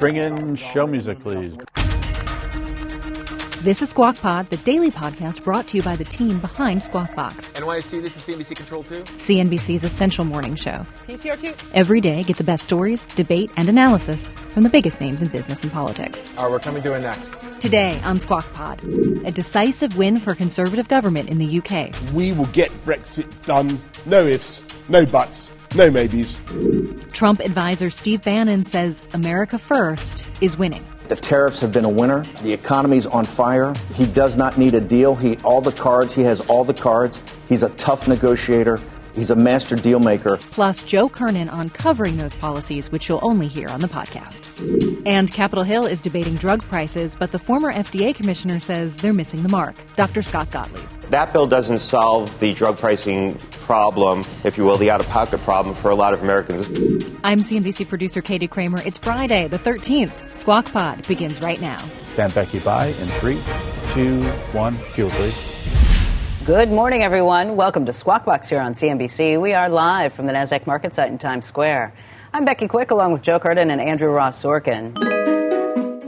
Bring in show music, please. This is Squawk Pod, the daily podcast brought to you by the team behind Squawk Box. NYC, this is CNBC Control 2. CNBC's essential morning show. PCR2. Every day, get the best stories, debate, and analysis from the biggest names in business and politics. All right, we're coming to it next. Today on Squawk Pod, a decisive win for Conservative government in the UK. We will get Brexit done. No ifs, no buts, no maybes. Trump advisor Steve Bannon says America First is winning. The tariffs have been a winner. The economy's on fire. He does not need a deal. He all the cards. He has all the cards. He's a tough negotiator. He's a master deal maker. Plus, Joe Kernan on covering those policies, which you'll only hear on the podcast. And Capitol Hill is debating drug prices, but the former FDA commissioner says they're missing the mark. Dr. Scott Gottlieb. That bill doesn't solve the drug pricing problem, if you will, the out of pocket problem for a lot of Americans. I'm CNBC producer Katie Kramer. It's Friday, the 13th. Squawk Pod begins right now. Stand Becky by in three, two, one. Cue, please. Good morning, everyone. Welcome to Squawk Box here on CNBC. We are live from the NASDAQ market site in Times Square. I'm Becky Quick along with Joe Kernan and Andrew Ross Sorkin.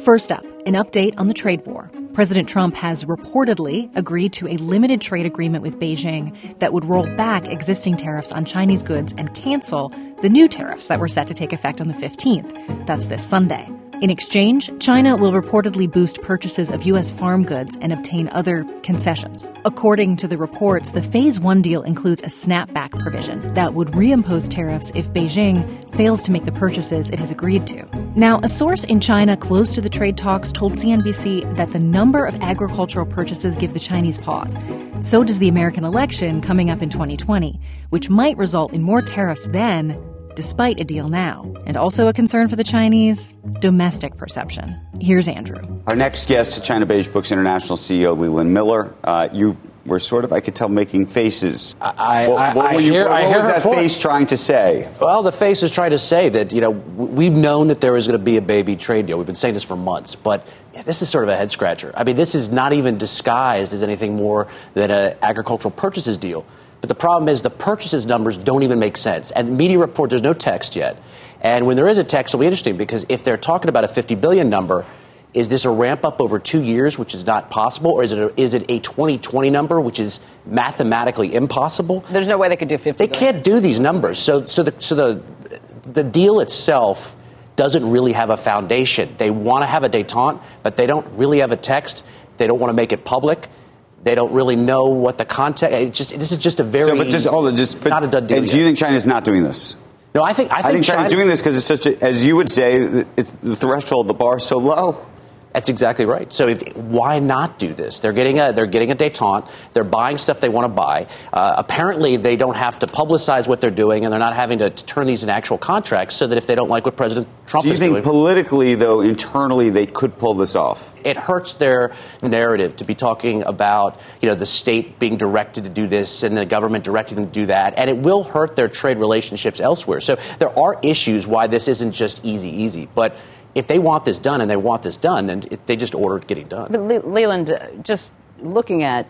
First up, an update on the trade war. President Trump has reportedly agreed to a limited trade agreement with Beijing that would roll back existing tariffs on Chinese goods and cancel the new tariffs that were set to take effect on the 15th. That's this Sunday. In exchange, China will reportedly boost purchases of U.S. farm goods and obtain other concessions. According to the reports, the Phase 1 deal includes a snapback provision that would reimpose tariffs if Beijing fails to make the purchases it has agreed to. Now, a source in China close to the trade talks told CNBC that the number of agricultural purchases give the Chinese pause. So does the American election coming up in 2020, which might result in more tariffs then despite a deal now, and also a concern for the Chinese domestic perception. Here's Andrew. Our next guest is China Beige Books International CEO Leland Miller. Uh, you were sort of, I could tell, making faces. I, what, what I, were you, hear, what I hear was that point. face trying to say? Well, the face is trying to say that, you know, we've known that there was going to be a baby trade deal. We've been saying this for months, but this is sort of a head scratcher. I mean, this is not even disguised as anything more than an agricultural purchases deal. But the problem is the purchases numbers don't even make sense. And the media report, there's no text yet. And when there is a text, it'll be interesting because if they're talking about a 50 billion number, is this a ramp up over two years, which is not possible, or is it a, is it a 2020 number, which is mathematically impossible? There's no way they could do 50 They can't do these numbers. So, so the so the the deal itself doesn't really have a foundation. They want to have a détente, but they don't really have a text. They don't want to make it public. They don't really know what the context. It just this is just a very So, but just just but, not a done deal. And do you think China's not doing this? No, I think I think, I think China's China- doing this because it's such a, as you would say, it's the threshold, the bar is so low. That's exactly right. So if, why not do this? They're getting a they're getting a détente. They're buying stuff they want to buy. Uh, apparently, they don't have to publicize what they're doing, and they're not having to, to turn these into actual contracts. So that if they don't like what President Trump Do you think doing, politically, though, internally, they could pull this off? it hurts their narrative to be talking about you know the state being directed to do this and the government directing them to do that, and it will hurt their trade relationships elsewhere. So there are issues why this isn't just easy, easy, but. If they want this done and they want this done, then it, they just order it getting done. But Le- Leland, uh, just looking at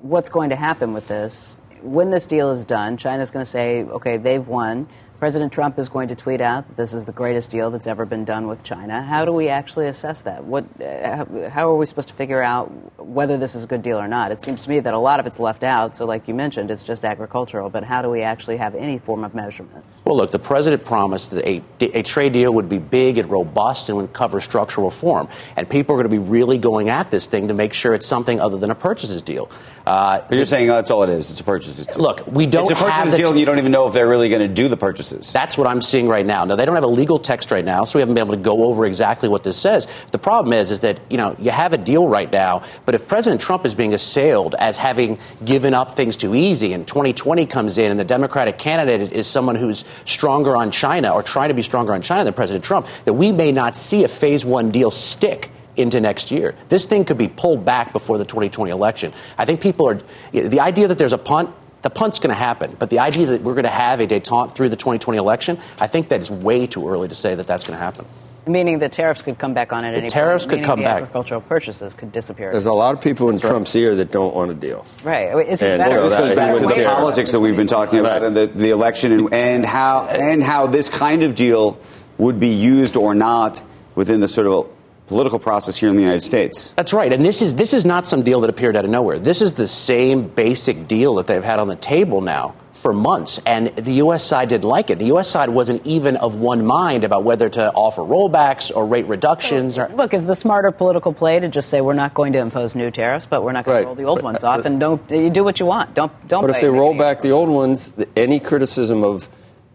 what's going to happen with this, when this deal is done, China's going to say, okay, they've won. President Trump is going to tweet out that this is the greatest deal that's ever been done with China. How do we actually assess that? What, uh, how, how are we supposed to figure out whether this is a good deal or not? It seems to me that a lot of it's left out. So, like you mentioned, it's just agricultural. But how do we actually have any form of measurement? Well, look, the president promised that a, a trade deal would be big and robust and would cover structural reform. And people are going to be really going at this thing to make sure it's something other than a purchases deal. Uh, But you're saying oh, that's all it is. It's a purchases deal. Look, we don't It's a purchases the deal, t- and you don't even know if they're really going to do the purchases That's what I'm seeing right now. Now they don't have a legal text right now, so we haven't been able to go over exactly what this says. The problem is, is that you know you have a deal right now, but if President Trump is being assailed as having given up things too easy, and 2020 comes in, and the Democratic candidate is someone who's stronger on China or trying to be stronger on China than President Trump, that we may not see a phase one deal stick into next year. This thing could be pulled back before the 2020 election. I think people are the idea that there's a punt. The punt's going to happen, but the idea that we're going to have a detente through the 2020 election, I think that is way too early to say that that's going to happen. Meaning the tariffs could come back on it. The any tariffs point. could meaning come the back. Agricultural purchases could disappear. There's a lot of people in That's right. Trump's ear that don't want a deal. right. Is it And so this goes back to the until politics that we've been talking about and the, the election and, and how and how this kind of deal would be used or not within the sort of political process here in the United States. That's right, and this is this is not some deal that appeared out of nowhere. This is the same basic deal that they've had on the table now for months, and the U.S. side didn't like it. The U.S. side wasn't even of one mind about whether to offer rollbacks or rate reductions. Or, Look, is the smarter political play to just say we're not going to impose new tariffs, but we're not going Right. to roll the old But- ones uh, off, and don't you do what you want? Don't don't. But if they roll back the old ones, any criticism of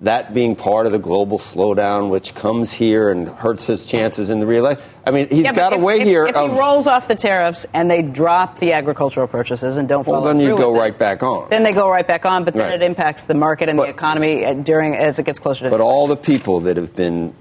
that being part of the global slowdown, which comes here and hurts his chances in the reelection. I mean, he's Yeah, got a way if, here If of. he rolls off the tariffs and they drop the agricultural purchases and don't well, follow then you go right back on. Then they go right back on, but then Right. it impacts the market and But- the economy uh, during as it gets closer to. But the all the people that have been,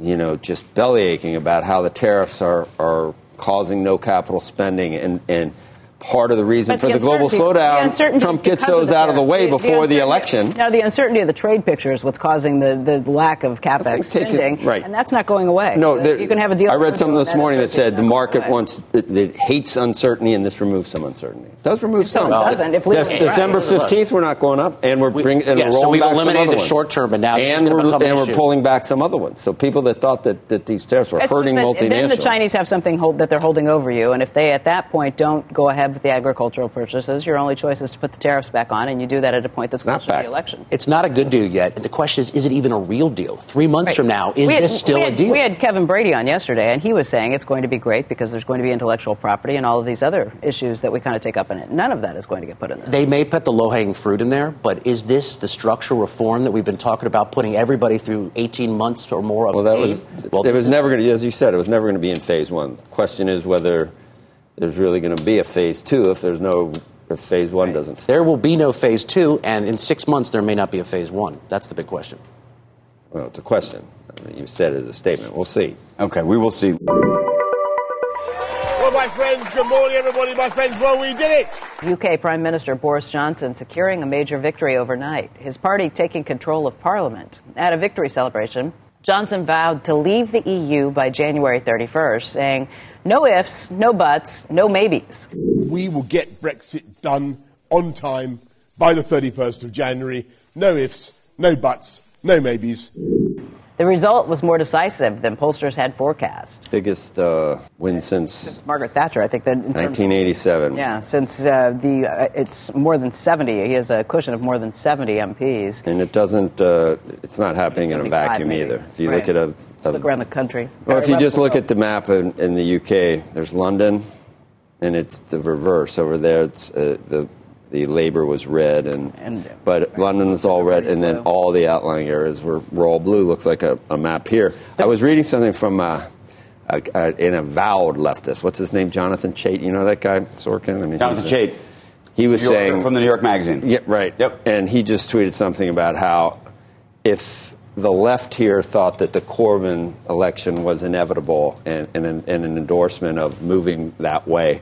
you know, just belly aching about how the tariffs are, are causing no capital spending and, and part of the reason But for the the global uncertainty- the slowdown, Trump gets because of those the out of the way the- the before the uncertainty- election. Now, the uncertainty of the trade picture is what's causing the, the lack of capex take it- right. and that's not going away. No, there- you can have a deal. I read something this morning that said the market wants it, it hates uncertainty, and this removes some uncertainty. It does remove So some. it doesn't. If Dec- Lieberman's. December fifteenth, we're not going up, and we're bringing and yeah, we're so rolling we've back some eliminated other the ones. short term, but now and we're become an and we're pulling back some other ones. So people that thought that, that these tariffs were hurting that multinationals. Then the Chinese have something that they're holding over you, and if they at that point don't go ahead with the agricultural purchases, your only choice is to put the tariffs back on, and you do that at a point that's closer to the election. It's not a good deal yet. The question is, is it even a real deal? Three months Right. from now, is had- this still we a deal? We had Kevin Brady on yesterday, and he was saying it's going to be great because there's going to be intellectual property and all of these other issues that we kind of take up in it. None of that is going to get put in there. They may put the low hanging fruit in there, but is this the structural reform that we've been talking about, putting everybody through 18 months or more of Well, that aid? was Well, it was never going to, as you said, it was never going to be in phase one. The Question is whether there's really going to be a phase two if there's no if phase one doesn't. There will be no phase two, and in six months, there may not be a phase one. That's the big question. Well, it's a question. I mean, you said it as a statement. We'll see. Okay, we will see. Well, my friends, good morning, everybody. My friends, well, we did it. UK Prime Minister Boris Johnson securing a major victory overnight, his party taking control of Parliament. At a victory celebration, Johnson vowed to leave the EU by January 31st, saying, no ifs, no buts, no maybes. We will get Brexit done on time by the 31st of January. No ifs, no buts, no maybes. The result was more decisive than pollsters had forecast. Biggest uh, win since Margaret Thatcher, I think that in terms of 1987. Yeah, since uh, the uh, it's more than 70. He has a cushion of more than 70 MPs. And it doesn't. Uh, it's not happening in a vacuum maybe. either. If you Right. look at a, a Look around the country. Well, if you just look at the map in, in the UK, there's London, and it's the reverse over there. It's, uh, the the Labour was red, and, And- but London was all red, and then all the outlying areas were, were all blue. Looks like a, a map here. I was reading something from uh, a, a, an avowed leftist. What's his name? Jonathan Chait. You know that guy, Sorkin. I mean, Jonathan Chait. He was York- saying from the New York Magazine. yeah, right. Yep. And he just tweeted something about how if the left here thought that the Corbyn election was inevitable and, and, an, and an endorsement of moving that way,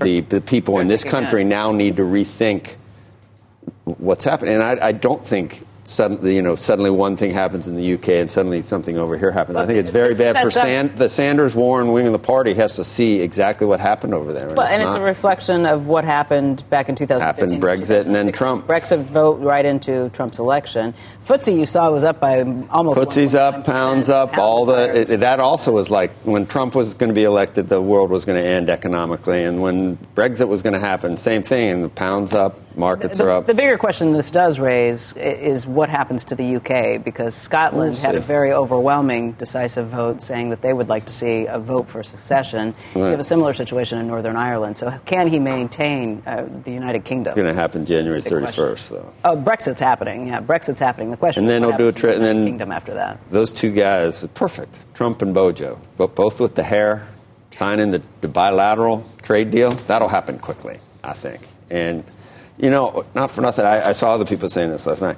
the, the people in this country now need to rethink what's happening. And I, I don't think. Suddenly, you know, suddenly one thing happens in the UK and suddenly something over here happens. I think it's very bad for Sand, the Sanders Warren wing of the party has to see exactly what happened over there. Well, and it's not- a reflection of what happened back in 2015. Happened Brexit and then Trump. Brexit vote right into Trump's election. FTSE, you saw, was up by almost. FTSE's up, pounds up, all the it, that also was like when Trump was going to be elected, the world was going to end economically, and when Brexit was going to happen, same thing. And the pounds up, markets the, are up. the bigger question this does raise is what what happens to the UK because Scotland We'll had a very overwhelming decisive vote saying that they would like to see a vote for secession. You have a similar situation in Northern Ireland. So can he maintain uh, the United Kingdom? It's going to happen January Big question. 31st, though. Oh, Brexit's happening. Yeah, Brexit's happening. The question And then he'll do a happens to tra- the and then- Kingdom after that. Those two guys, perfect. Trump and Bojo, but both with the hair, signing the, the bilateral trade deal. That'll happen quickly, I think. And you know, not for nothing, I, I saw other people saying this last night.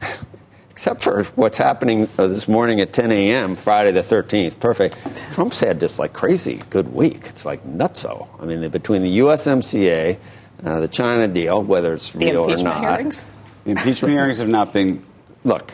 Except for what's happening uh, this morning at 10 a.m. Friday the 13th, perfect. Trump's had this like crazy good week. It's like nutso. I mean, between the USMCA, uh, the China deal, whether it's The real or impeachment not, hearings? The impeachment hearings have not been. Look,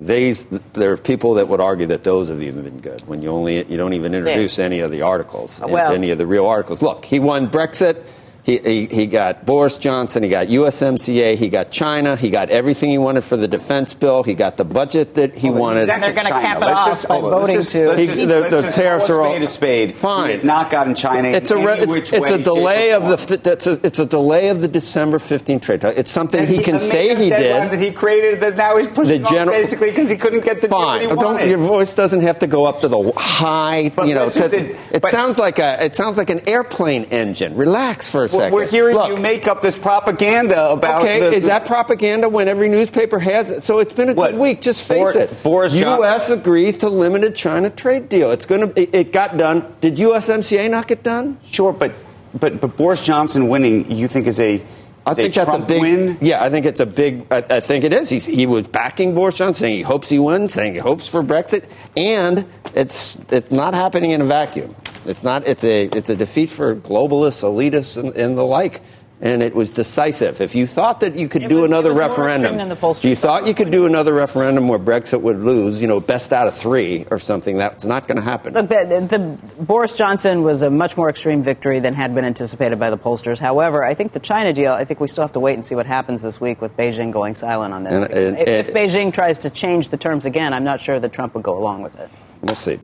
these there are people that would argue that those have even been good when you only you don't even introduce any of the articles, Well- any of the real articles. Look, he won Brexit. He, he, he got Boris Johnson. He got USMCA. He got China. He got everything he wanted for the defense bill. He got the budget that he wanted. Back They're gonna China. cap it Let's off just- by hold on. Let's voting just- to- He- just- the- the just tariffs are all- spade a spade. Fine. He has not gotten China It's a in re- any it's, which it's way, a delay of the it's a, it's a delay of the December 15th trade talk. It's something And he can say major he deadline did. that he created that now he's pushing The off general- basically because he couldn't get the deal that Fine. he Don't, wanted. your voice doesn't have to go up to the high. But you know, let's just- to- it sounds like a. It sounds like an airplane engine. Relax for a Well, second. we're hearing Look, you make up this propaganda about. Okay, the, is that propaganda when every newspaper has it? So it's been a What? good week. Just face Boris- it. Boris John- U.S. agrees to limited China trade deal. It's going to. It, it got done. Did USMCA not get done? Sure, but but but Boris Johnson winning, you think is a I think that's Trump a big win? Yeah, I think it's a big. I, I think it is. He's, he was backing Boris Johnson, saying he hopes he wins, saying he hopes for Brexit, and it's it's not happening in a vacuum. It's not. It's a it's a defeat for globalists, elitists, and, and the like. And it was decisive. If you thought that you could It do was- another it was more referendum, extreme than the pollsters if you thought you could do another referendum where Brexit would lose, you know, best out of three or something, that's not going to happen. Look, the, the, the Boris Johnson was a much more extreme victory than had been anticipated by the pollsters. However, I think the China deal. I think we still have to wait and see what happens this week with Beijing going silent on this. And- and- if, if Beijing tries to change the terms again, I'm not sure that Trump would go along with it. We'll see.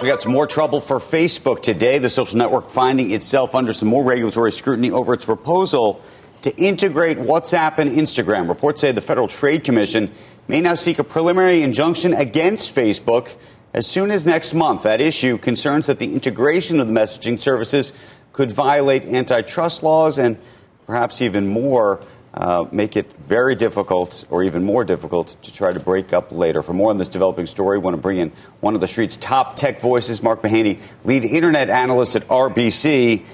We got some more trouble for Facebook today. The social network finding itself under some more regulatory scrutiny over its proposal to integrate WhatsApp and Instagram. Reports say the Federal Trade Commission may now seek a preliminary injunction against Facebook as soon as next month. That issue concerns that the integration of the messaging services could violate antitrust laws and perhaps even more. Uh, make it very difficult, or even more difficult, to try to break up later. For more on this developing story, I want to bring in one of the street's top tech voices, Mark Mahaney, lead internet analyst at RBC.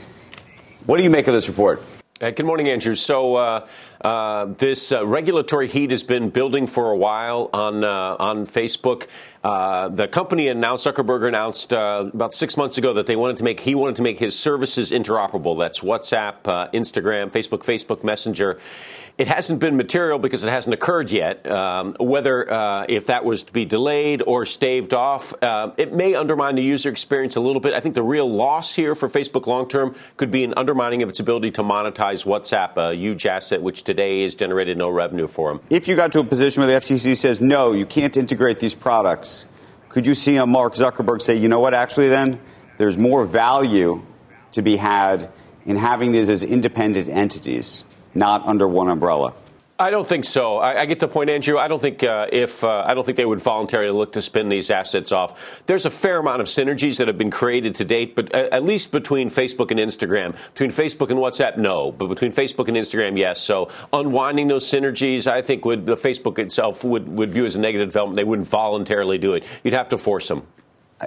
What do you make of this report? Uh, good morning, Andrew. So uh, uh, this uh, regulatory heat has been building for a while on uh, on Facebook. Uh, the company announced Zuckerberg announced uh, about six months ago that they wanted to make he wanted to make his services interoperable. That's WhatsApp, uh, Instagram, Facebook, Facebook Messenger. It hasn't been material because it hasn't occurred yet. Um, whether uh, if that was to be delayed or staved off, uh, it may undermine the user experience a little bit. I think the real loss here for Facebook long term could be an undermining of its ability to monetize WhatsApp, a huge asset which today has generated no revenue for them. If you got to a position where the FTC says, no, you can't integrate these products, could you see a Mark Zuckerberg say, you know what, actually, then there's more value to be had in having these as independent entities, not under one umbrella? I don't think so. I, I get the point, Andrew. I don't think uh, if uh, I don't think they would voluntarily look to spin these assets off. There's a fair amount of synergies that have been created to date, but uh, at least between Facebook and Instagram, between Facebook and WhatsApp, no, but between Facebook and Instagram, yes. So unwinding those synergies, I think would the Facebook itself would would view as a negative development. They wouldn't voluntarily do it. You'd have to force them.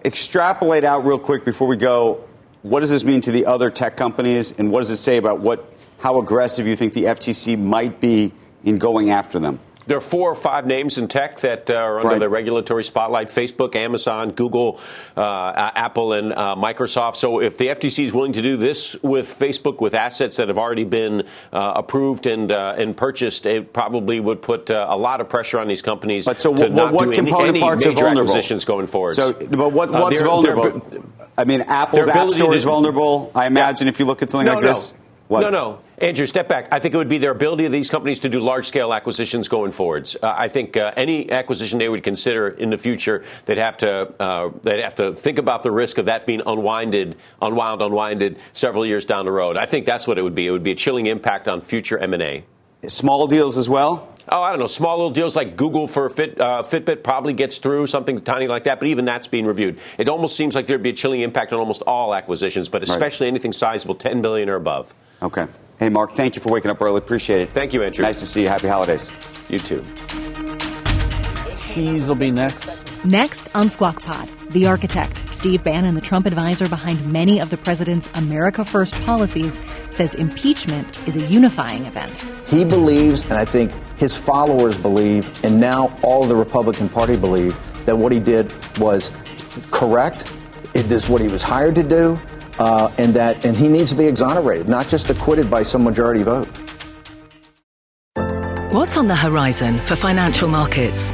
Extrapolate out real quick before we go. What does this mean to the other tech companies, and what does it say about what how aggressive you think the FTC might be in going after them? There are four or five names in tech that uh, are under Right. the regulatory spotlight Facebook, Amazon, Google, uh, Apple, and uh, Microsoft. So if the FTC is willing to do this with Facebook with assets that have already been uh, approved and, uh, and purchased, it probably would put uh, a lot of pressure on these companies But so to what, not what do any, component any parts major vulnerable? acquisitions going forward. So, but what, what's their- vulnerable? their- I mean, Apple's App Store is vulnerable. I imagine if you look at something no, like no. this. What? No, no. Andrew, step back. I think it would be their ability of these companies to do large scale acquisitions going forwards. Uh, I think uh, any acquisition they would consider in the future, they'd have to uh, they'd have to think about the risk of that being unwinded, unwound, unwinded several years down the road. I think that's what it would be. It would be a chilling impact on future M and A. Small deals as well? Oh, I don't know. Small little deals like Google for Fit, uh, Fitbit probably gets through something tiny like that, but even that's being reviewed. It almost seems like there'd be a chilling impact on almost all acquisitions, but especially right. anything sizable, 10 billion or above. Okay. Hey, Mark, thank you for waking up early. Appreciate it. Thank you, Andrew. Nice to see you. Happy holidays. You too. Cheese will be next. Next on Squawk Pod, the architect, Steve Bannon, the Trump advisor behind many of the president's America First policies, says impeachment is a unifying event. He believes, and I think his followers believe, and now all the Republican Party believe, that what he did was correct. It is what he was hired to do, uh, and that and he needs to be exonerated, not just acquitted by some majority vote. What's on the horizon for financial markets?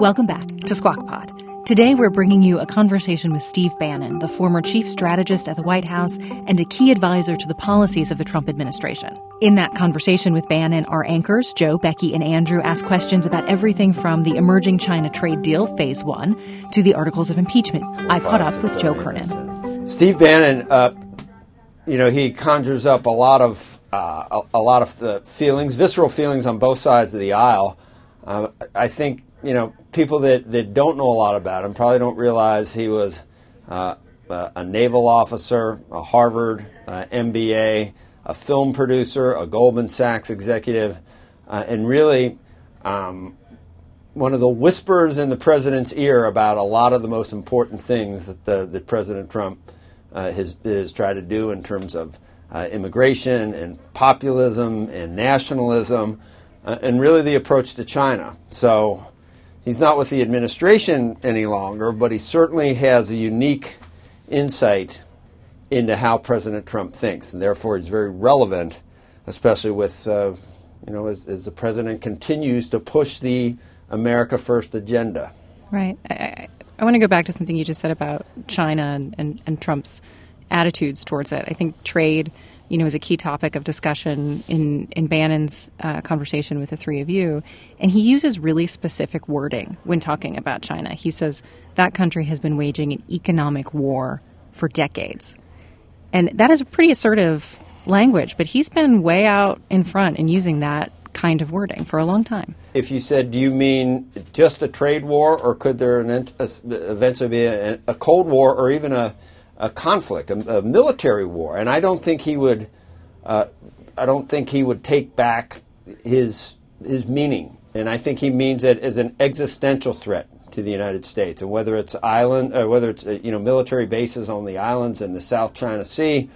Welcome back to Squawk Pod. Today, we're bringing you a conversation with Steve Bannon, the former chief strategist at the White House and a key advisor to the policies of the Trump administration. In that conversation with Bannon, our anchors, Joe, Becky, and Andrew, ask questions about everything from the emerging China trade deal, phase one, to the articles of impeachment. I caught up with Joe Kernan. Steve Bannon, uh, you know, he conjures up a lot of uh, a, a, lot of the feelings, visceral feelings on both sides of the aisle. Uh, I think you know, people that, that don't know a lot about him probably don't realize he was uh, a naval officer, a Harvard uh, MBA, a film producer, a Goldman Sachs executive, uh, and really um, one of the whispers in the president's ear about a lot of the most important things that, the, that President Trump uh, has, has tried to do in terms of uh, immigration and populism and nationalism, uh, and really the approach to China. So he's not with the administration any longer, but he certainly has a unique insight into how President Trump thinks, and therefore he's very relevant, especially with, uh, you know, as, as, the president continues to push the America First agenda. Right. I, I, I want to go back to something you just said about China and, and, and Trump's attitudes towards it. I think trade – you know, was a key topic of discussion in in Bannon's uh, conversation with the three of you, and he uses really specific wording when talking about China. He says that country has been waging an economic war for decades, and that is a pretty assertive language. But he's been way out in front in using that kind of wording for a long time. If you said, do you mean just a trade war, or could there eventually be a, a Cold War, or even a a conflict, a, a military war, and I don't think he would. Uh, I don't think he would take back his his meaning, and I think he means it as an existential threat to the United States, and whether it's island, or uh, whether it's uh, you know military bases on the islands in the South China Sea,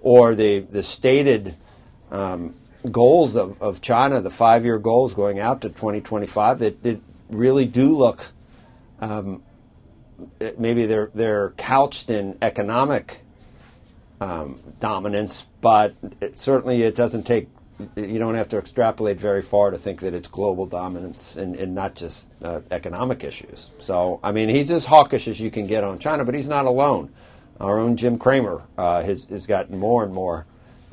or the the stated um, goals of, of China, the five year goals going out to 2025, that, that really do look um, maybe they're they're couched in economic um, dominance, but it, certainly it doesn't take. You don't have to extrapolate very far to think that it's global dominance and, and not just uh, economic issues. So, I mean, he's as hawkish as you can get on China, but he's not alone. Our own Jim Cramer uh, has, has gotten more and more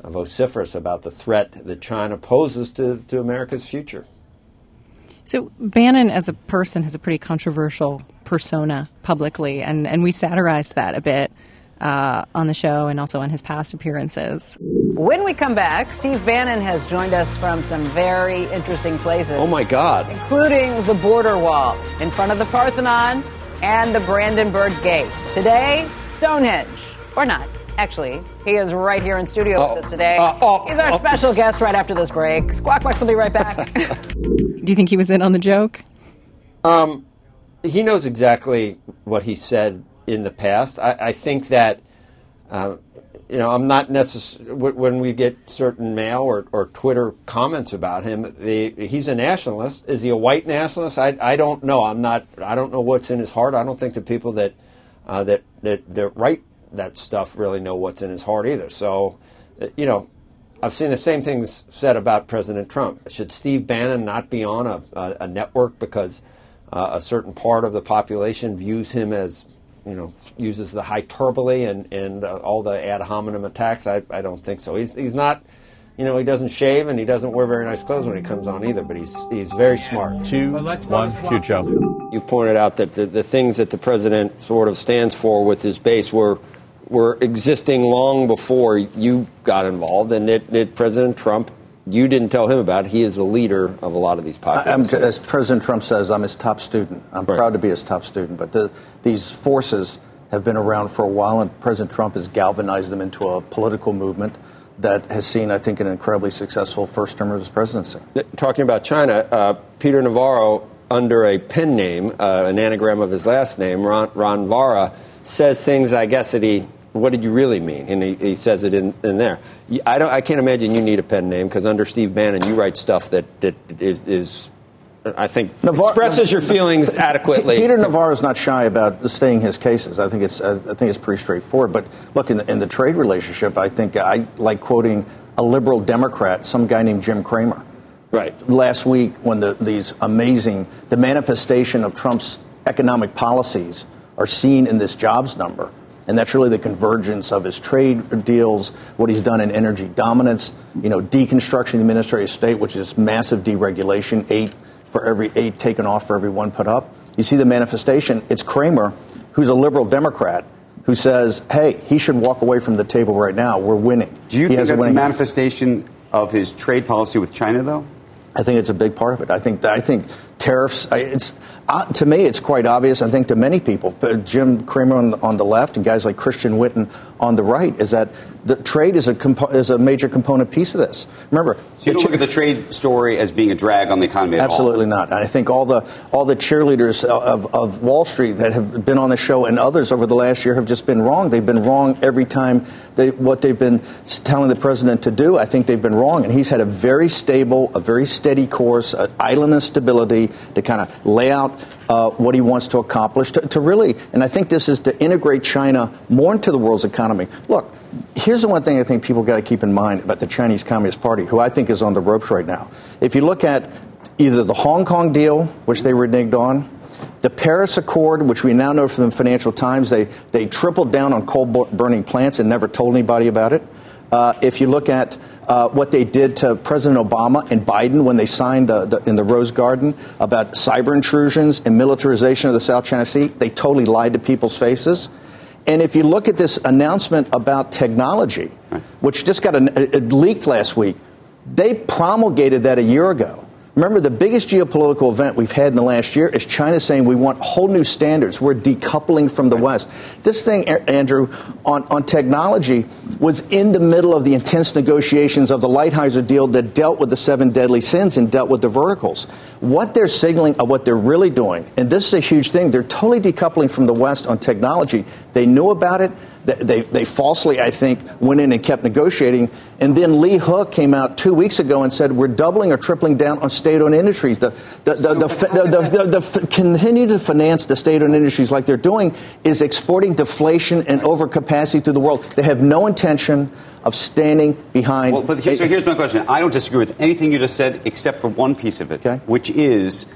vociferous about the threat that China poses to, to America's future. So Bannon, as a person, has a pretty controversial persona publicly, and, and we satirized that a bit uh, on the show and also on his past appearances. When we come back, Steve Bannon has joined us from some very interesting places. Oh my God! Including the border wall in front of the Parthenon and the Brandenburg Gate. Today, Stonehenge or not. Actually, he is right here in studio uh, with us today. Uh, uh, He's our special guest right after this break. Squawk Box will be right back. Do you think he was in on the joke? Um, he knows exactly what he said in the past. I, I think that, uh, you know, I'm not necessarily, when we get certain mail or, or Twitter comments about him, the, he's a nationalist. Is he a white nationalist? I, I don't know. I'm not, I don't know what's in his heart. I don't think the people that, uh, that, that, that write that stuff really know what's in his heart either. So, you know, I've seen the same things said about President Trump. Should Steve Bannon not be on a, a, a network because uh, a certain part of the population views him as, you know, uses the hyperbole and, and uh, all the ad hominem attacks? I, I don't think so. He's, he's not, you know, he doesn't shave and he doesn't wear very nice clothes when he comes on either, but he's, he's very smart. Two, one, shoot, Joe. You've pointed out that the, the things that the president sort of stands for with his base were were existing long before you got involved, and that, that President Trump, you didn't tell him about. It. He is the leader of a lot of these populations. I'm, as President Trump says, I'm his top student. I'm right. proud to be his top student. But the, these forces have been around for a while, and President Trump has galvanized them into a political movement that has seen, I think, an incredibly successful first term of his presidency. Talking about China, uh, Peter Navarro, under a pen name, uh, an anagram of his last name, Ron, Ron Vara, says things, I guess, that he what did you really mean? And he, he says it in, in there. I, don't, I can't imagine you need a pen name because under Steve Bannon, you write stuff that, that is, is I think Navar- expresses your feelings adequately. Peter Navarro is not shy about stating his cases. I think it's I think it's pretty straightforward. But look, in the, in the trade relationship, I think I like quoting a liberal Democrat, some guy named Jim Cramer. Right. Last week, when the, these amazing the manifestation of Trump's economic policies are seen in this jobs number and that's really the convergence of his trade deals, what he's done in energy dominance, you know, deconstruction of the administrative state, which is massive deregulation, eight for every eight taken off for every one put up. You see the manifestation. It's Cramer, who's a liberal Democrat, who says, hey, he should walk away from the table right now. We're winning. Do you he think that's a, a manifestation of his trade policy with China, though? I think it's a big part of it. I think I think tariffs. It's uh, to me, it's quite obvious. I think to many people, Jim Cramer on, on, the left and guys like Christian Whiton on the right, is that the trade is a compo- is a major component piece of this. Remember, so you don't look at the trade story as being a drag on the economy. Absolutely not. I think all the all the cheerleaders of, of Wall Street that have been on the show and others over the last year have just been wrong. They've been wrong every time they, what they've been telling the president to do. I think they've been wrong, and he's had a very stable, a very steady course, an island of stability to kind of lay out uh, what he wants to accomplish to, to, really, and I think this is to integrate China more into the world's economy. Look, here's the one thing I think people got to keep in mind about the Chinese Communist Party, who I think is on the ropes right now. If you look at either the Hong Kong deal, which they reneged on, the Paris Accord, which we now know from the Financial Times, they, they tripled down on coal burning plants and never told anybody about it. Uh, if you look at uh, what they did to President Obama and Biden when they signed the, the, in the Rose Garden about cyber intrusions and militarization of the South China Sea, they totally lied to people's faces. And if you look at this announcement about technology, which just got a, it leaked last week, they promulgated that a year ago. Remember, the biggest geopolitical event we've had in the last year is China saying we want whole new standards. We're decoupling from the West. This thing, Andrew, on, on technology was in the middle of the intense negotiations of the Lighthizer deal that dealt with the seven deadly sins and dealt with the verticals. What they're signaling of what they're really doing, and this is a huge thing, they're totally decoupling from the West on technology. They knew about it. They, they falsely, I think, went in and kept negotiating. And then Liu He came out two weeks ago and said, We're doubling or tripling down on state owned industries. The, the, the, the, the, continue to finance the state owned industries like they're doing is exporting deflation and overcapacity to the world. They have no intention of standing behind. Well, but here, so here's my question. I don't disagree with anything you just said except for one piece of it, okay. which is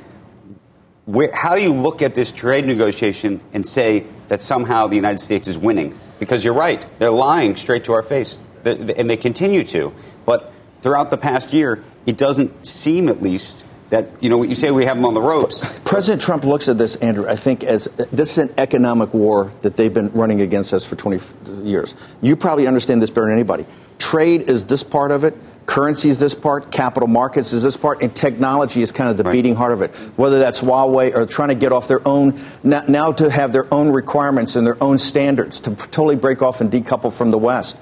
where, how do you look at this trade negotiation and say that somehow the United States is winning? Because you're right, they're lying straight to our face, and they continue to. But throughout the past year, it doesn't seem, at least, that you know what you say we have them on the ropes. President Trump looks at this, Andrew. I think as this is an economic war that they've been running against us for 20 years. You probably understand this better than anybody. Trade is this part of it. Currency is this part, capital markets is this part, and technology is kind of the right. beating heart of it. Whether that's Huawei or trying to get off their own, now to have their own requirements and their own standards to totally break off and decouple from the West.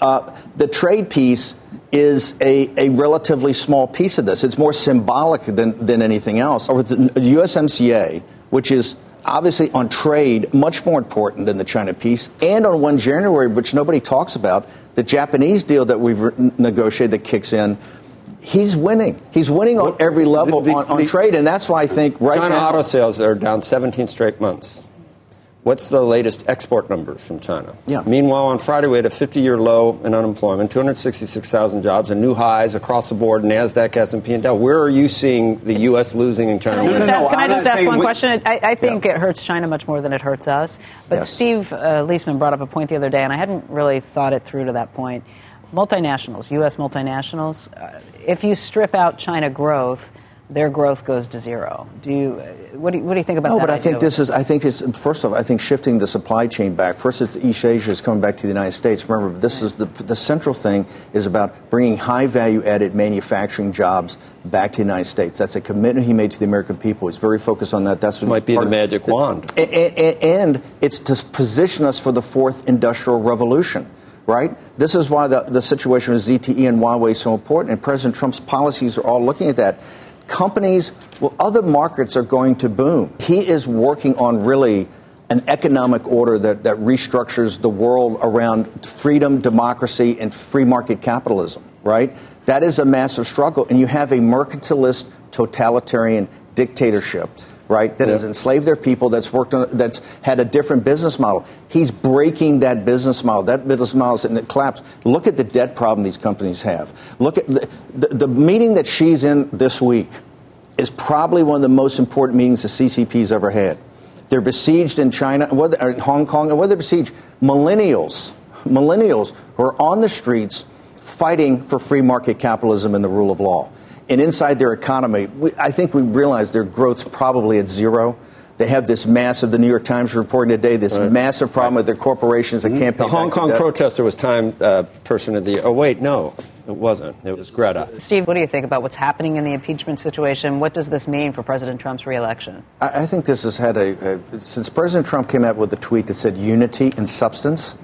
Uh, the trade piece is a, a relatively small piece of this. It's more symbolic than, than anything else. Or the USMCA, which is obviously on trade much more important than the China piece, and on 1 January, which nobody talks about, the Japanese deal that we've re- negotiated that kicks in, he's winning. He's winning on every level the, the, on, on the, trade, and that's why I think right China now. auto sales are down 17 straight months. What's the latest export numbers from China? Yeah. Meanwhile, on Friday, we had a 50-year low in unemployment, 266,000 jobs, and new highs across the board, Nasdaq, S&P, and Dow. Where are you seeing the U.S. losing and China Can I just ask, can I just ask one we- question? I, I think it hurts China much more than it hurts us. But Yes. Steve uh, Liesman brought up a point the other day, and I hadn't really thought it through to that point. Multinationals, U.S. multinationals, uh, if you strip out China growth, their growth goes to zero. Do you? uh, What do you, what do you think about No, that? but I think this is. I think it's first of all. I think shifting the supply chain back. First, it's East Asia is coming back to the United States. Remember, this is the the central thing is about bringing high value added manufacturing jobs back to the United States. That's a commitment he made to the American people. He's very focused on that. That's what Might be part the of- magic wand. and, and, and it's to position us for the fourth industrial revolution, right? This is why the, the situation with ZTE and Huawei is so important, and President Trump's policies are all looking at that. Companies, well, other markets are going to boom. He is working on really an economic order that, that restructures the world around freedom, democracy, and free market capitalism, right? That is a massive struggle, and you have a mercantilist, totalitarian dictatorship right? That has enslaved their people. That's worked on. That's had a different business model. He's breaking that business model. That business model is in collapse. Look at the debt problem these companies have. Look at the, the, the meeting that Xi's in this week is probably one of the most important meetings the CCP's ever had. They're besieged in China, or in Hong Kong, and whether they're besieged, millennials, millennials who are on the streets fighting for free market capitalism and the rule of law. And inside their economy, we, I think we realize their growth's probably at zero. They have this massive, the New York Times reporting today, this massive problem with their corporations that can't pay The Hong Kong protester was Time uh, Person of the Year. Oh, wait, no, it wasn't. It was Greta. Steve, what do you think about what's happening in the impeachment situation? What does this mean for President Trump's reelection? I, I think this has had a, a since President Trump came out with a tweet that said unity and substance.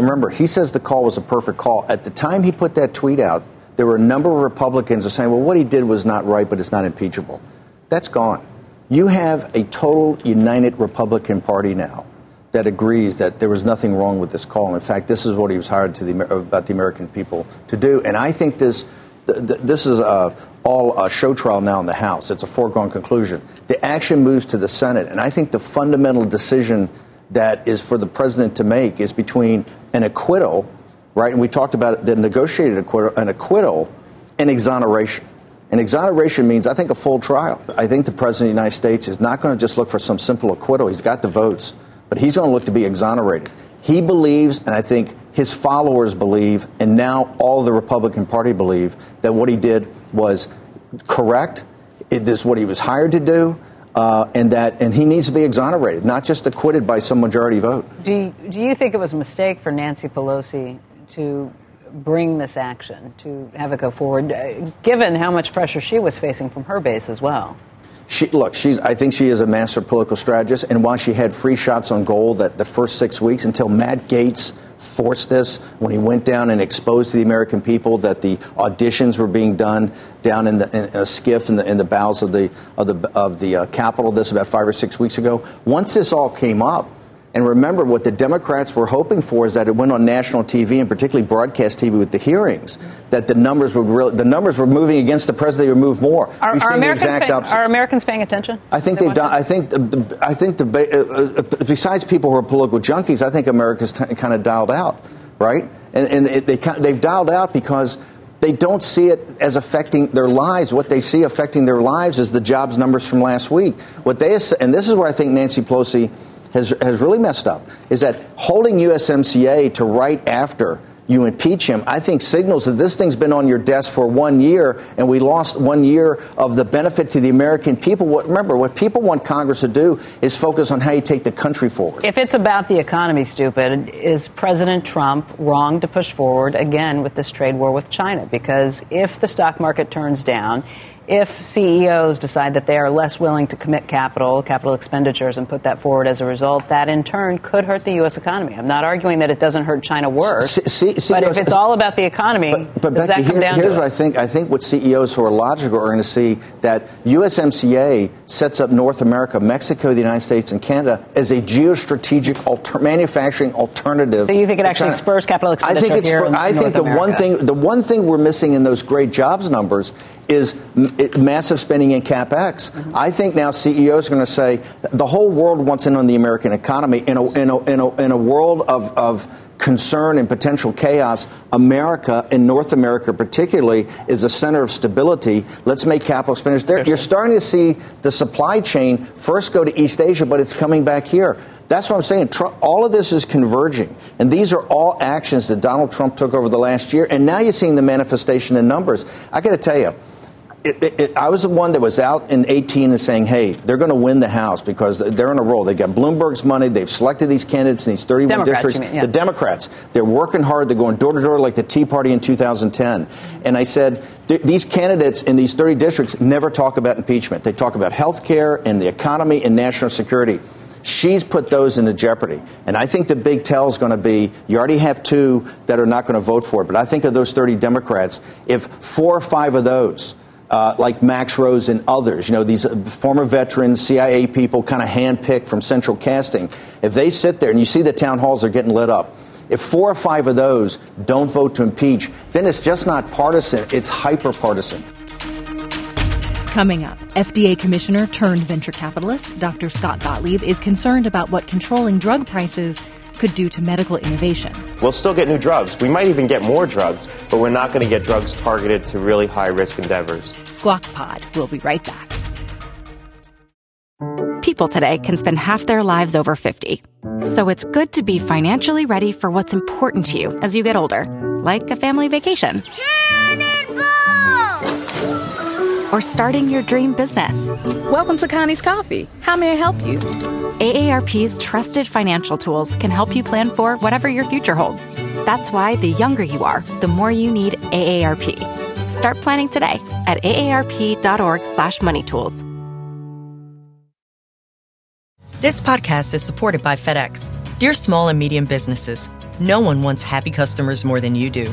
Remember, he says the call was a perfect call. At the time he put that tweet out, there were a number of Republicans were saying, "Well, what he did was not right, but it's not impeachable." That's gone. You have a total united Republican Party now that agrees that there was nothing wrong with this call. In fact, this is what he was hired to the about the American people to do. And I think this th- th- this is uh, all a show trial now in the House. It's a foregone conclusion. The action moves to the Senate, and I think the fundamental decision that is for the president to make is between an acquittal, right? And we talked about the negotiated acquittal, an acquittal, and exoneration. And exoneration means, I think, a full trial. I think the President of the United States is not going to just look for some simple acquittal. He's got the votes, but he's going to look to be exonerated. He believes, and I think his followers believe, and now all the Republican Party believe, that what he did was correct. It is what he was hired to do. Uh, and that, and he needs to be exonerated, not just acquitted by some majority vote. Do you, do you think it was a mistake for Nancy Pelosi to bring this action, to have it go forward, uh, given how much pressure she was facing from her base as well? She, look, she's. I think she is a master political strategist, and while she had free shots on goal that the first six weeks until Matt Gaetz forced this when he went down and exposed to the American people that the auditions were being done down in, the, in a SCIF in the, in the bowels of the of the of the uh, Capitol. This about five or six weeks ago. Once this all came up. And remember, what the Democrats were hoping for is that it went on national TV and particularly broadcast TV with the hearings, that the numbers would really, the numbers were moving against the president. They would move more. Are, are Americans paying, are Americans paying attention? I think They they've done. I think. The, I think the uh, uh, besides people who are political junkies, I think America's t- kind of dialed out, right? And, and it, they they've dialed out because they don't see it as affecting their lives. What they see affecting their lives is the jobs numbers from last week. What they and this is where I think Nancy Pelosi has has really messed up is that holding USMCA to right after you impeach him, I think signals that this thing's been on your desk for one year, and we lost one year of the benefit to the American people. What, remember, what people want Congress to do is focus on how you take the country forward. If it's about the economy, stupid, is President Trump wrong to push forward again with this trade war with China? Because if the stock market turns down, if CEOs decide that they are less willing to commit capital, capital expenditures, and put that forward as a result, that in turn could hurt the U.S. economy. I'm not arguing that it doesn't hurt China worse, C- C- but if it's all about the economy, But does Becky, that come here- down here's to what it? I think. I think what CEOs who are logical are going to see that USMCA sets up North America, Mexico, the United States, and Canada as a geostrategic alter- manufacturing alternative. So you think it actually China. spurs capital I expenditure think it's. here in I North think the one thing the one thing we're missing in those great jobs numbers is massive spending in capex. Mm-hmm. I think now CEOs are going to say the whole world wants in on the American economy in a, in a, in a, in a world of, of concern and potential chaos, America and North America particularly is a center of stability. Let's make capital expenditures there. You're starting to see the supply chain first go to East Asia, but it's coming back here. That's what I'm saying. Trump, all of this is converging. And these are all actions that Donald Trump took over the last year. And now you're seeing the manifestation in numbers. I got to tell you, it, it, it, I was the one that was out in 18 and saying, hey, they're going to win the House because they're in a roll. They've got Bloomberg's money. They've selected these candidates in these 31 Democrats, districts. mean, yeah. The Democrats, they're working hard. They're going door to door like the Tea Party in 2010. And I said, these candidates in these 30 districts never talk about impeachment. They talk about health care and the economy and national security. She's put those into jeopardy. And I think the big tell is going to be you already have two that are not going to vote for it. But I think of those 30 Democrats, if four or five of those, uh, like Max Rose and others, you know, these uh, former veterans, CIA people, kind of handpicked from central casting, if they sit there and you see the town halls are getting lit up, if four or five of those don't vote to impeach, then it's just not partisan, it's hyper partisan. Coming up, FDA Commissioner turned venture capitalist Dr. Scott Gottlieb is concerned about what controlling drug prices could do to medical innovation. We'll still get new drugs. We might even get more drugs, but we're not going to get drugs targeted to really high risk endeavors. Squawk Pod. We'll be right back. People today can spend half their lives over 50. So it's good to be financially ready for what's important to you as you get older, like a family vacation. Or starting your dream business. Welcome to Connie's Coffee. How may I help you? AARP's trusted financial tools can help you plan for whatever your future holds. That's why the younger you are, the more you need AARP. Start planning today at aarp.org/moneytools. This podcast is supported by FedEx. Dear small and medium businesses, no one wants happy customers more than you do.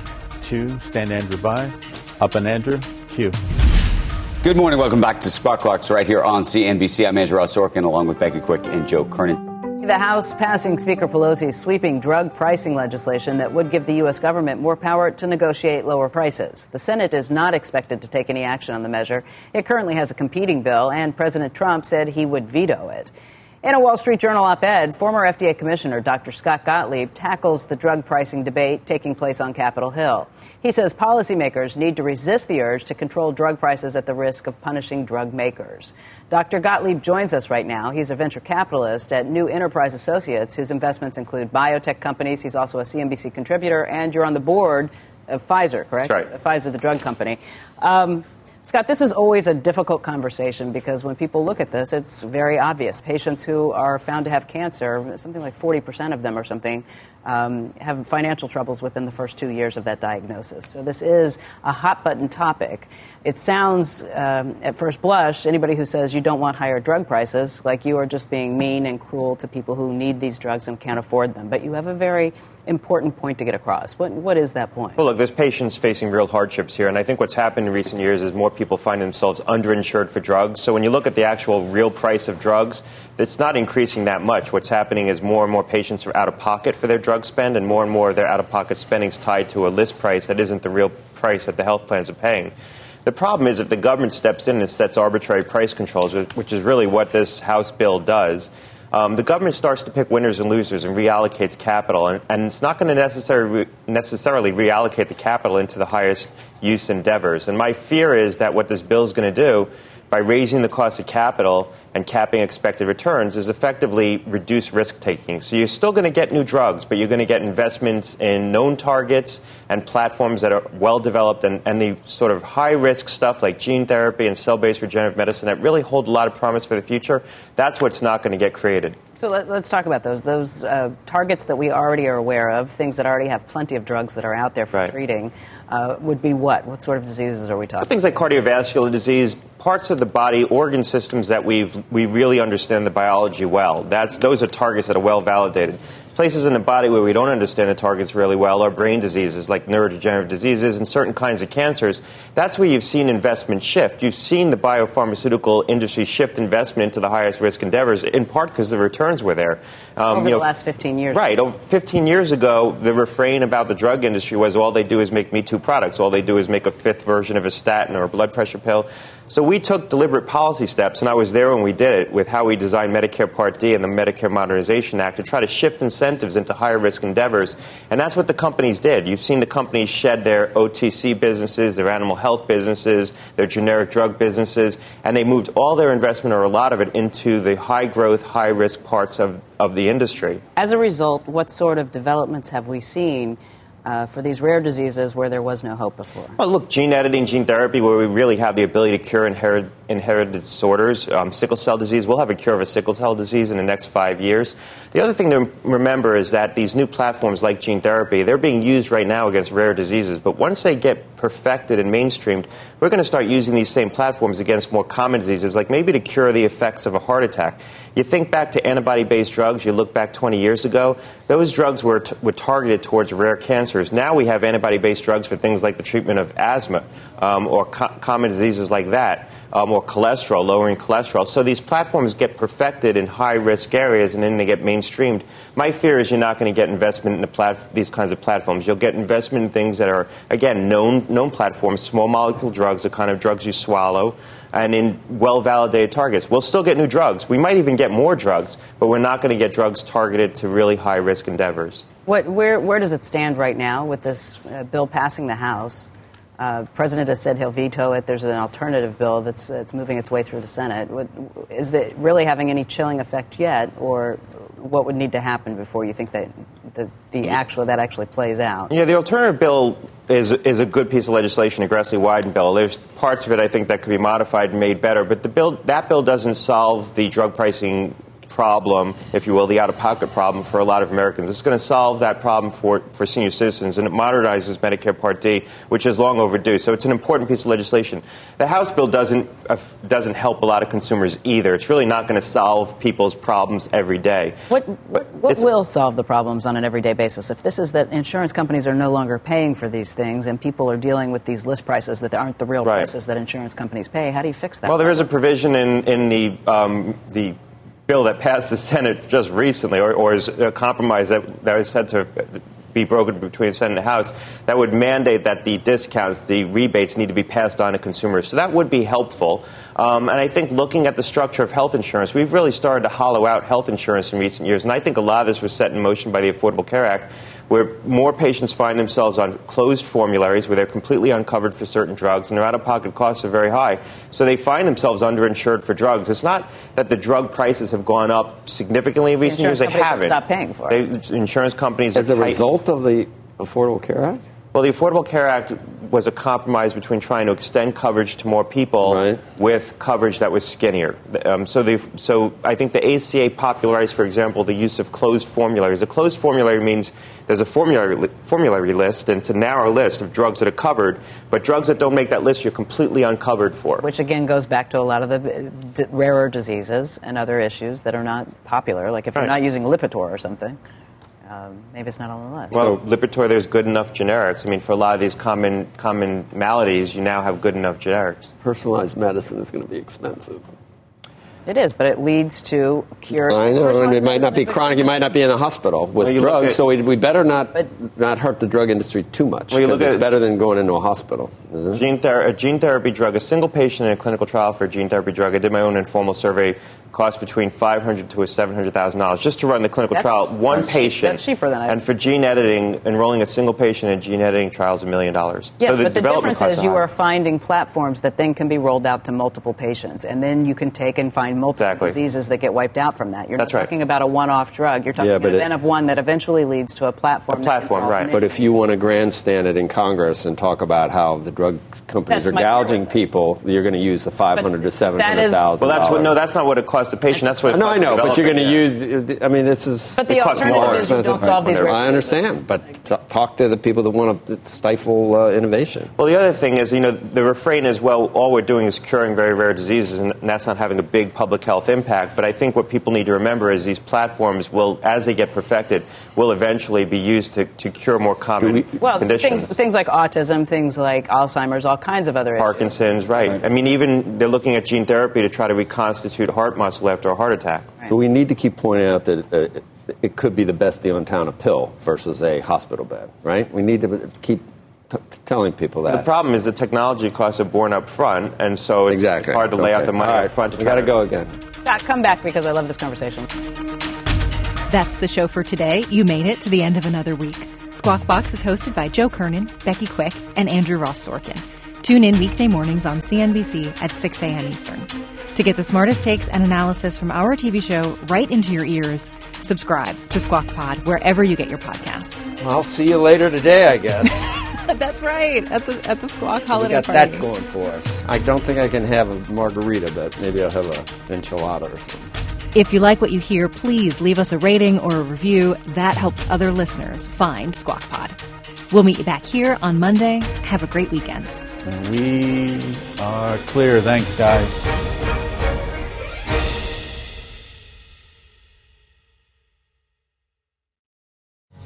two, stand Andrew by. Up and Andrew, cue. Good morning. Welcome back to Squawk Box right here on CNBC. I'm Andrew Ross Sorkin along with Becky Quick and Joe Kernan. The House passing Speaker Pelosi's sweeping drug pricing legislation that would give the U.S. government more power to negotiate lower prices. The Senate is not expected to take any action on the measure. It currently has a competing bill, and President Trump said he would veto it. In a Wall Street Journal op ed, former FDA Commissioner Dr. Scott Gottlieb tackles the drug pricing debate taking place on Capitol Hill. He says policymakers need to resist the urge to control drug prices at the risk of punishing drug makers. Dr. Gottlieb joins us right now. He's a venture capitalist at New Enterprise Associates, whose investments include biotech companies. He's also a CNBC contributor, and you're on the board of Pfizer, correct? That's right. Pfizer, the drug company. Um, Scott, this is always a difficult conversation because when people look at this, it's very obvious. Patients who are found to have cancer, something like 40% of them or something, um, have financial troubles within the first two years of that diagnosis. So this is a hot button topic. It sounds, um, at first blush, anybody who says you don't want higher drug prices, like you are just being mean and cruel to people who need these drugs and can't afford them. But you have a very important point to get across. What, what is that point? Well, look, there's patients facing real hardships here, and I think what's happened in recent years is more people find themselves underinsured for drugs. So when you look at the actual real price of drugs, it's not increasing that much. What's happening is more and more patients are out of pocket for their drug spend, and more and more of their out of pocket spending is tied to a list price that isn't the real price that the health plans are paying. The problem is if the government steps in and sets arbitrary price controls, which is really what this House bill does, um, the government starts to pick winners and losers and reallocates capital, and, and it's not going to necessarily, necessarily reallocate the capital into the highest use endeavors. And my fear is that what this bill is going to do by raising the cost of capital and capping expected returns is effectively reduce risk taking. So you're still going to get new drugs, but you're going to get investments in known targets and platforms that are well developed and, and the sort of high risk stuff like gene therapy and cell based regenerative medicine that really hold a lot of promise for the future. That's what's not going to get created. So let, us talk about those. Those uh, targets that we already are aware of, things that already have plenty of drugs that are out there for Right. treating. Uh, would be what? What sort of diseases are we talking? Things like cardiovascular disease, parts of the body, organ systems that we we really understand the biology well. That's those are targets that are well validated. Places in the body where we don't understand the targets really well are brain diseases like neurodegenerative diseases and certain kinds of cancers. That's where you've seen investment shift. You've seen the biopharmaceutical industry shift investment into the highest risk endeavors, in part because the returns were there. Um, Over you the last 15 years. Right. Over 15 years ago, the refrain about the drug industry was all they do is make Me Too products. All they do is make a fifth version of a statin or a blood pressure pill. So we took deliberate policy steps, and I was there when we did it with how we designed Medicare Part D and the Medicare Modernization Act to try to shift incentives into higher risk endeavors. And that's what the companies did. You've seen the companies shed their OTC businesses, their animal health businesses, their generic drug businesses, and they moved all their investment or a lot of it into the high growth, high risk parts of, of the industry. As a result, what sort of developments have we seen? uh, for these rare diseases where there was no hope before? Well, look, gene editing, gene therapy, where we really have the ability to cure inherit, inherited disorders, um, sickle cell disease. We'll have a cure of a sickle cell disease in the next five years. The other thing to remember is that these new platforms like gene therapy, they're being used right now against rare diseases. But once they get perfected and mainstreamed, we're going to start using these same platforms against more common diseases, like maybe to cure the effects of a heart attack. You think back to antibody based drugs, you look back 20 years ago, those drugs were, t- were targeted towards rare cancers. Now we have antibody based drugs for things like the treatment of asthma um, or co- common diseases like that, um, or cholesterol, lowering cholesterol. So these platforms get perfected in high risk areas and then they get mainstreamed. My fear is you're not going to get investment in the plat- these kinds of platforms. You'll get investment in things that are, again, known, known platforms, small molecule drugs, the kind of drugs you swallow and in well validated targets. We'll still get new drugs. We might even get more drugs, but we're not going to get drugs targeted to really high risk endeavors. What, where, where does it stand right now with this uh, bill passing the House? Uh, President has said he'll veto it. There's an alternative bill that's, that's moving its way through the Senate. What, is it really having any chilling effect yet, or what would need to happen before you think that the, the actual that actually plays out? Yeah, the alternative bill is is a good piece of legislation, a Grassley-Wyden bill. There's parts of it I think that could be modified and made better, but the bill that bill doesn't solve the drug pricing problem, if you will, the out of pocket problem for a lot of Americans. It's going to solve that problem for, for senior citizens, and it modernizes Medicare Part D, which is long overdue. So it's an important piece of legislation. The House bill doesn't, uh, doesn't help a lot of consumers either. It's really not going to solve people's problems every day. What, what, what will solve the problems on an everyday basis? If this is that insurance companies are no longer paying for these things and people are dealing with these list prices that aren't the real right. prices that insurance companies pay, how do you fix that? Well, there is a provision in, in the, um, the bill that passed the Senate just recently, or, or is a compromise that, is said to be broken between Senate and House, that would mandate that the discounts, the rebates, need to be passed on to consumers. So that would be helpful. Um, and I think looking at the structure of health insurance, we've really started to hollow out health insurance in recent years. And I think a lot of this was set in motion by the Affordable Care Act, where more patients find themselves on closed formularies where they're completely uncovered for certain drugs and their out of pocket costs are very high. So they find themselves underinsured for drugs. It's not that the drug prices have gone up significantly in the recent years, they haven't. Stop paying for it. They, insurance companies As a result of the Affordable Care Act? Well, the Affordable Care Act was a compromise between trying to extend coverage to more people right. with coverage that was skinnier. Um, so, the, so I think the ACA popularized, for example, the use of closed formularies. A closed formulary means there's a formulary, formulary list, and it's a narrow list of drugs that are covered, but drugs that don't make that list, you're completely uncovered for. Which again goes back to a lot of the d- rarer diseases and other issues that are not popular, like if you're not using Lipitor or something um, maybe it's not on the list. Well, Lipitor, there's good enough generics. I mean, for a lot of these common common maladies, you now have good enough generics. Personalized medicine is going to be expensive. It is, but it leads to cure. I know, and it might not be chronic. You might not be in a hospital with well, drugs, at, so we, we better not but, not hurt the drug industry too much. Well, it's better than going into a hospital. Gene ther- a gene therapy drug, a single patient in a clinical trial for a gene therapy drug. I did my own informal survey costs between five hundred to seven hundred thousand dollars just to run the clinical that's, trial. One that's patient. Cheap. That's cheaper than I. And for gene editing, enrolling a single patient in gene editing trial is a million dollars. Yes, so the but the difference is you are finding platforms that then can be rolled out to multiple patients, and then you can take and find multiple exactly. diseases that get wiped out from that. You're that's not right. talking about a one-off drug. You're talking yeah, about n of one that eventually leads to a platform. A platform, right? But if you want to grandstand it in Congress and talk about how the drug companies that's are gouging people, you're going to use the five hundred to seven hundred thousand. Well, that's what. No, that's not what it costs cost the patient. That's what. it No, I costs know, but you're going to it, use. I mean, this is. But the it alternative more. is you don't solve these I understand, but t- talk to the people that want to stifle uh, innovation. Well, the other thing is, you know, the refrain is, well, all we're doing is curing very rare diseases, and that's not having a big public health impact. But I think what people need to remember is these platforms will, as they get perfected, will eventually be used to, to cure more common Well, conditions. things, things like autism, things like Alzheimer's, all kinds of other issues. Parkinson's, right. I mean, even they're looking at gene therapy to try to reconstitute heart muscle after a heart attack. But we need to keep pointing out that uh, it could be the best deal in town a pill versus a hospital bed, right? We need to keep t- telling people that. The problem is the technology costs are borne up front, and so it's, Exactly. it's hard to lay out the money All right. up front. To We try gotta to- go again. Scott, come back because I love this conversation. That's the show for today. You made it to the end of another week. Squawk Box is hosted by Joe Kernan, Becky Quick, and Andrew Ross Sorkin. Tune in weekday mornings on CNBC at 6 a.m. Eastern. To get the smartest takes and analysis from our TV show right into your ears, subscribe to Squawk Pod wherever you get your podcasts. I'll see you later today, I guess. That's right, at the at the Squawk we holiday got party. that going for us. I don't think I can have a margarita, but maybe I'll have a enchilada or something. If you like what you hear, please leave us a rating or a review. That helps other listeners find Squawk Pod. We'll meet you back here on Monday. Have a great weekend. We are clear. Thanks, guys.